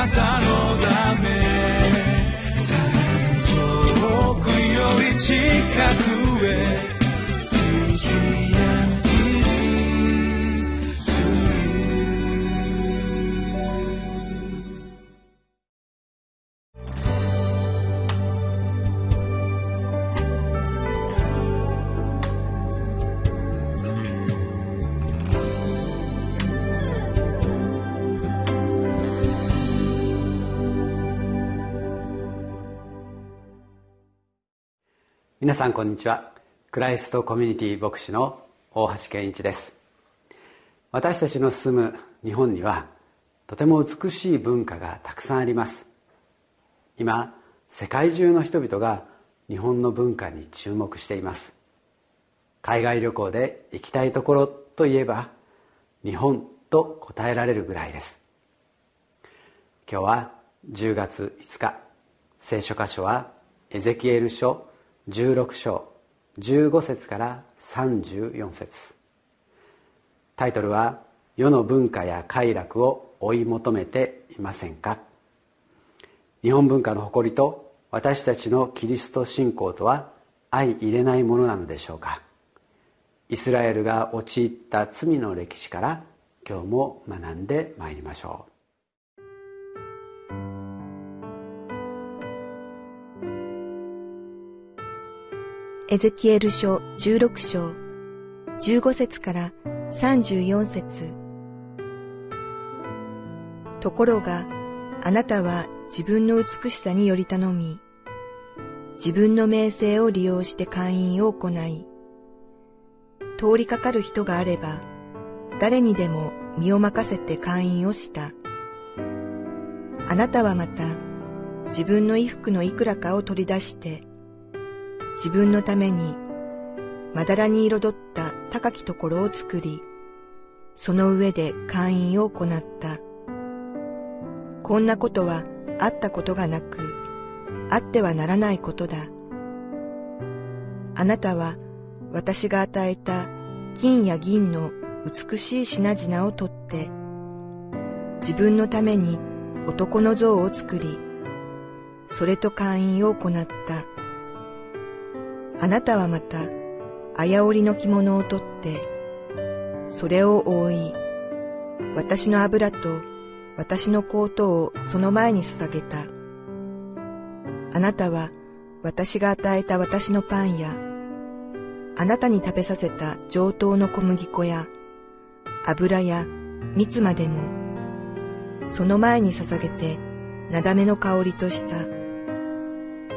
なたのため。遠くより近く。皆さんこんにちは。クライストコミュニティ牧師の大橋健一です。私たちの住む日本にはとても美しい文化がたくさんあります。今世界中の人々が日本の文化に注目しています。海外旅行で行きたいところといえば日本と答えられるぐらいです。今日は10月5日聖書箇所はエゼキエル書16章15節から34節。タイトルは「世の文化や快楽を追い求めていませんか?」日本文化の誇りと私たちのキリスト信仰とは相入れないものなのでしょうか？イスラエルが陥った罪の歴史から今日も学んでまいりましょう。エゼキエル書16章15節から34節。ところがあなたは自分の美しさにより頼み自分の名声を利用して会員を行い通りかかる人があれば誰にでも身を任せて会員をした。あなたはまた自分の衣服のいくらかを取り出して自分のためにまだらに彩った高きところを作り、その上で会員を行った。こんなことはあったことがなく、あってはならないことだ。あなたは私が与えた金や銀の美しい品々を取って、自分のために男の像を作り、それと会員を行った。あなたはまた、あやおりの着物を取って、それを覆い、私の油と私のコートをその前に捧げた。あなたは私が与えた私のパンや、あなたに食べさせた上等の小麦粉や、油や蜜までも、その前に捧げて、なだめの香りとした。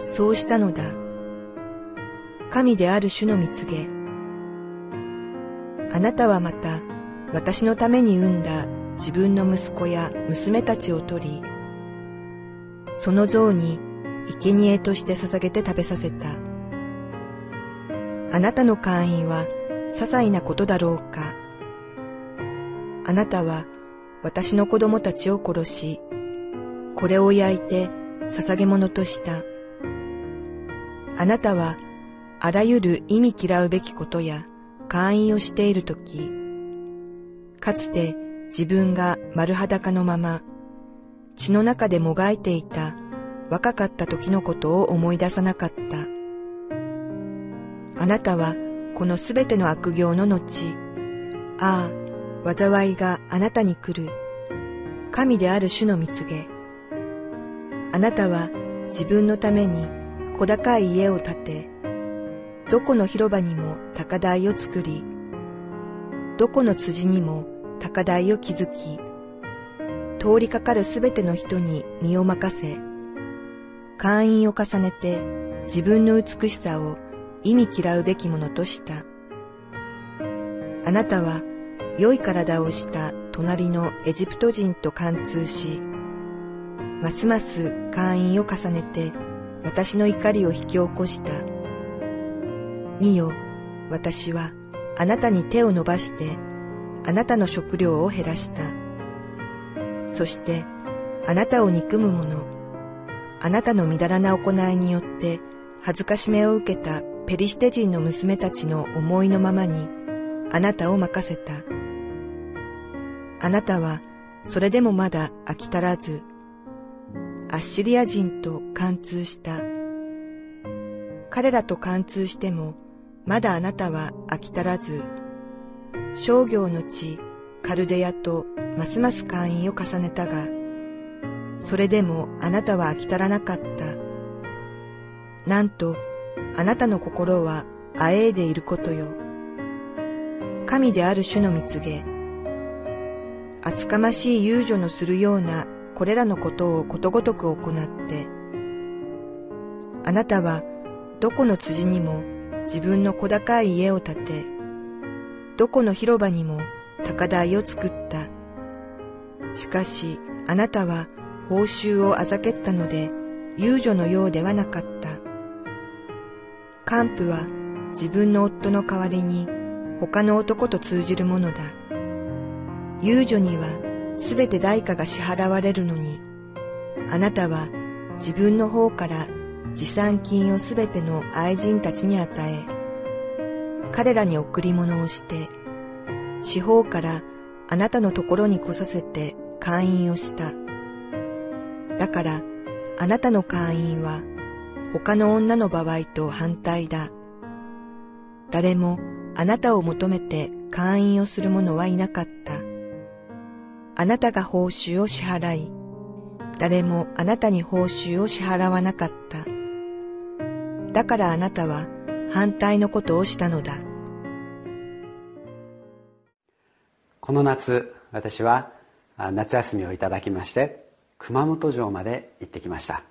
そうしたのだ。神である主の蜜げ。あなたはまた私のために産んだ自分の息子や娘たちを取り、その像に生贄として捧げて食べさせた。あなたの会員は些細なことだろうか。あなたは私の子供たちを殺し、これを焼いて捧げ物とした。あなたはあらゆる意味嫌うべきことや会員をしているとき、かつて自分が丸裸のまま血の中でもがいていた若かった時のことを思い出さなかった。あなたはこのすべての悪行の後、ああ、災いがあなたに来る。神である主の蜜げ。あなたは自分のために小高い家を建て、どこの広場にも高台を作り、どこの辻にも高台を築き、通りかかるすべての人に身を任せ、会員を重ねて自分の美しさを意味嫌うべきものとした。あなたは良い体をした隣のエジプト人と貫通し、ますます会員を重ねて私の怒りを引き起こした。見よ、私はあなたに手を伸ばして、あなたの食料を減らした。そして、あなたを憎む者、あなたのみだらな行いによって恥ずかしめを受けたペリシテ人の娘たちの思いのままに、あなたを任せた。あなたは、それでもまだ飽き足らず、アッシリア人と貫通した。彼らと貫通しても、まだあなたは飽き足らず、商業の地カルデヤとますます会員を重ねたが、それでもあなたは飽き足らなかった。なんと、あなたの心はあえいでいることよ。神である主の蜜げ、厚かましい遊女のするようなこれらのことをことごとく行って、あなたはどこの辻にも自分の小高い家を建て、どこの広場にも高台を作った。しかしあなたは報酬をあざけったので遊女のようではなかった。幹部は自分の夫の代わりに他の男と通じるものだ。遊女にはすべて代価が支払われるのに、あなたは自分の方から持参金をすべての愛人たちに与え、彼らに贈り物をして、四方からあなたのところに来させて会員をした。だから、あなたの会員は他の女の場合と反対だ。誰もあなたを求めて会員をする者はいなかった。あなたが報酬を支払い、誰もあなたに報酬を支払わなかった。だからあなたは反対のことをしたのだ。この夏、私は夏休みをいただきまして、熊本城まで行ってきました。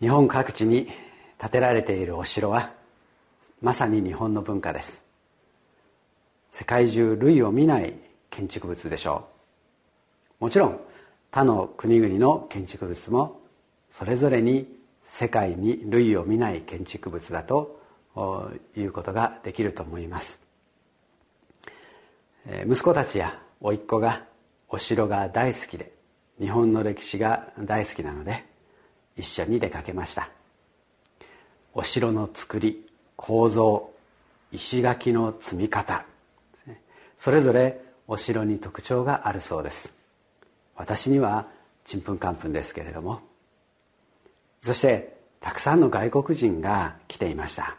日本各地に建てられているお城は、まさに日本の文化です。世界中類を見ない建築物でしょう。もちろん、他の国々の建築物も、それぞれに世界に類を見ない建築物だということができると思います。息子たちや甥っ子がお城が大好きで日本の歴史が大好きなので一緒に出かけましたお城の造り構造石垣の積み方それぞれお城に特徴があるそうです私にはちんぷんかんぷんですけれどもそしてたくさんの外国人が来ていました。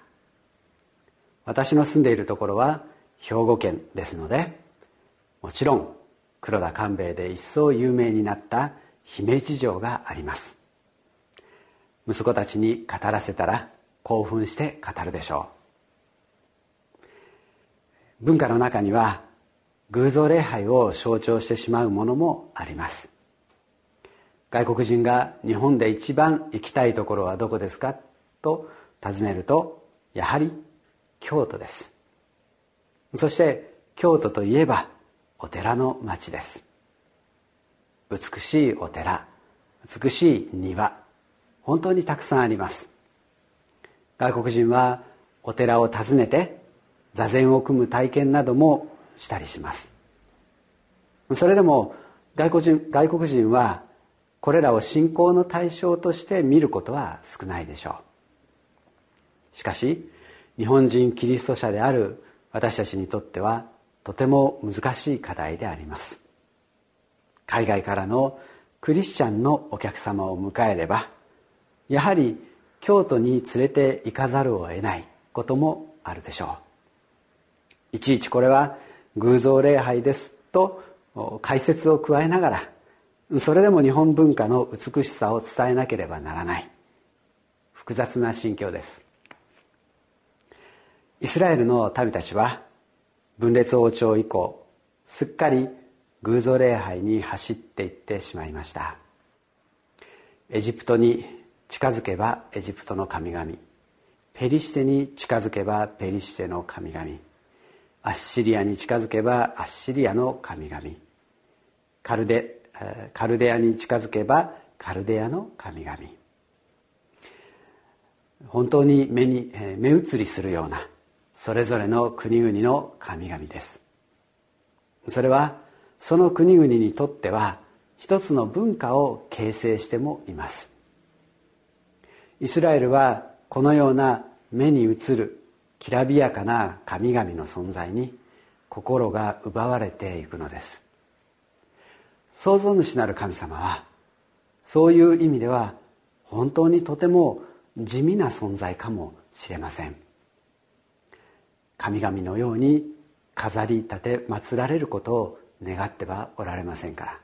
私の住んでいるところは兵庫県ですのでもちろん黒田官兵衛で一層有名になった姫路城があります。息子たちに語らせたら興奮して語るでしょう。文化の中には偶像礼拝を象徴してしまうものもあります。外国人が日本で一番行きたいところはどこですか？と尋ねるとやはり京都です。そして京都といえばお寺の町です。美しいお寺美しい庭本当にたくさんあります。外国人はお寺を訪ねて座禅を組む体験などもしたりします。それでも外国人外国人はこれらを信仰の対象として見ることは少ないでしょう。しかし日本人キリスト者である私たちにとってはとても難しい課題であります。海外からのクリスチャンのお客様を迎えればやはり京都に連れて行かざるを得ないこともあるでしょう。いちいちこれは偶像礼拝ですと解説を加えながらそれでも日本文化の美しさを伝えなければならない。複雑な心境です。イスラエルの民たちは分裂王朝以降すっかり偶像礼拝に走っていってしまいました。エジプトに近づけばエジプトの神々。ペリシテに近づけばペリシテの神々。アッシリアに近づけばアッシリアの神々。カルデカルデアに近づけばカルデアの神々。本当に目に目移りするようなそれぞれの国々の神々です。それはその国々にとっては一つの文化を形成してもいます。イスラエルはこのような目に映るきらびやかな神々の存在に心が奪われていくのです。創造主なる神様はそういう意味では本当にとても地味な存在かもしれません。神々のように飾り立て祀られることを願ってはおられませんから。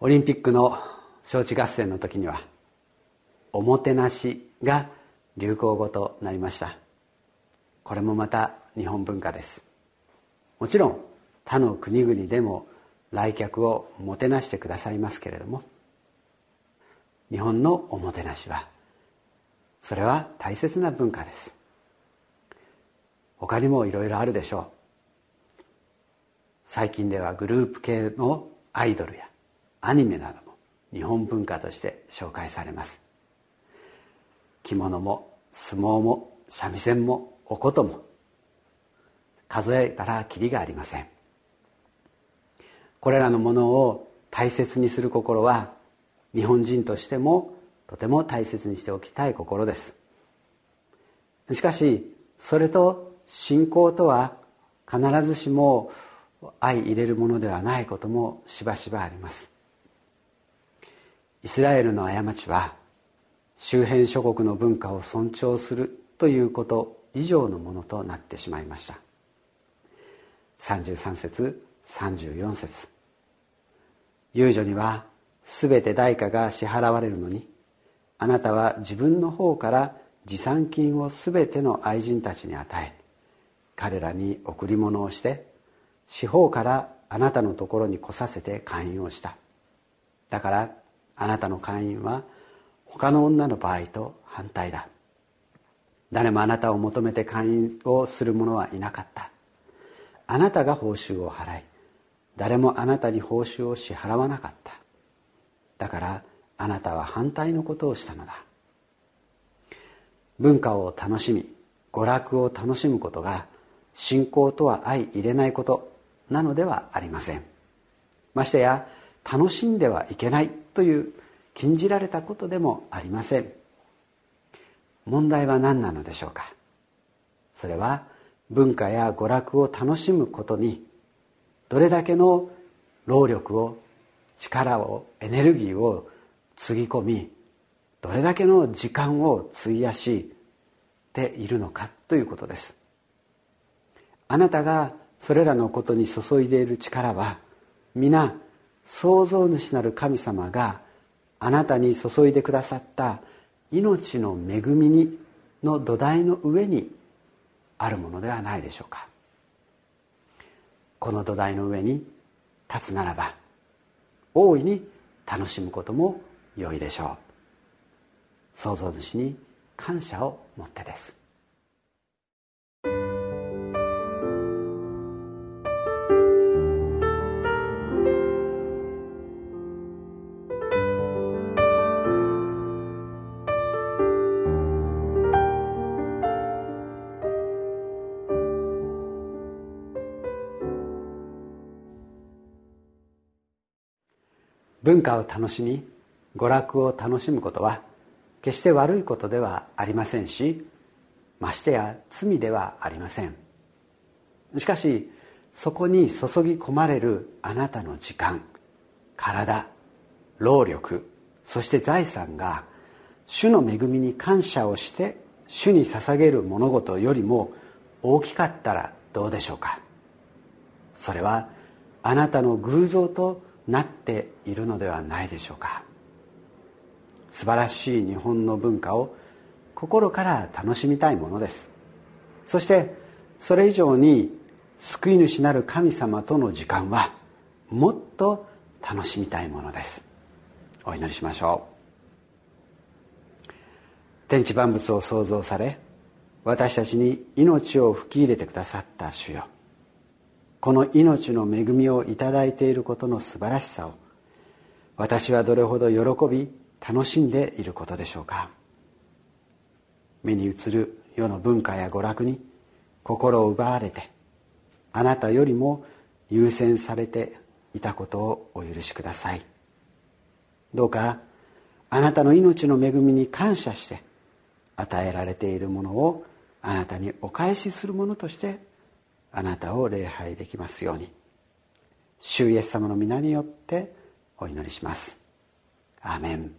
オリンピックの招致合戦の時にはおもてなしが流行語となりました。これもまた日本文化です。もちろん他の国々でも来客をもてなしてくださいますけれども日本のおもてなしはそれは大切な文化です。他にもいろいろあるでしょう。最近ではグループ系のアイドルやアニメなども日本文化として紹介されます。着物も相撲も三味線もお琴も数えたらきりがありません。これらのものを大切にする心は日本人としてもとても大切にしておきたい心です。しかしそれと信仰とは必ずしも相入れるものではないこともしばしばあります。イスラエルの過ちは周辺諸国の文化を尊重するということ以上のものとなってしまいました。33節34節。遊女には全て代価が支払われるのにあなたは自分の方から持参金を全ての愛人たちに与え彼らに贈り物をして四方からあなたのところに来させて会員をした。だからあなたの会員は他の女の場合と反対だ。誰もあなたを求めて会員をする者はいなかった。あなたが報酬を払い誰もあなたに報酬を支払わなかった。だからあなたは反対のことをしたのだ。文化を楽しみ娯楽を楽しむことが信仰とは相入れないことなのではありません。ましてや楽しんではいけないという禁じられたことでもありません。問題は何なのでしょうか。それは文化や娯楽を楽しむことにどれだけの労力を力をエネルギーをつぎ込みどれだけの時間を費やしているのかということです。あなたがそれらのことに注いでいる力は皆創造主なる神様があなたに注いでくださった命の恵みにの土台の上にあるものではないでしょうか。この土台の上に立つならば大いに楽しむことも良いでしょう。創造主に感謝を持ってです。文化を楽しみ娯楽を楽しむことは決して悪いことではありませんしましてや罪ではありません。しかしそこに注ぎ込まれるあなたの時間体労力そして財産が主の恵みに感謝をして主に捧げる物事よりも大きかったらどうでしょうか。それはあなたの偶像となっているのではないでしょうか。素晴らしい日本の文化を心から楽しみたいものです。そしてそれ以上に救い主なる神様との時間はもっと楽しみたいものです。お祈りしましょう。天地万物を創造され私たちに命を吹き入れてくださった主よ。この命の恵みをいただいていることの素晴らしさを私はどれほど喜び楽しんでいることでしょうか。目に映る世の文化や娯楽に心を奪われてあなたよりも優先されていたことをお許しください。どうかあなたの命の恵みに感謝して与えられているものをあなたにお返しするものとしてあなたを礼拝できますように。主イエス様の皆によってお祈りします。アーメン。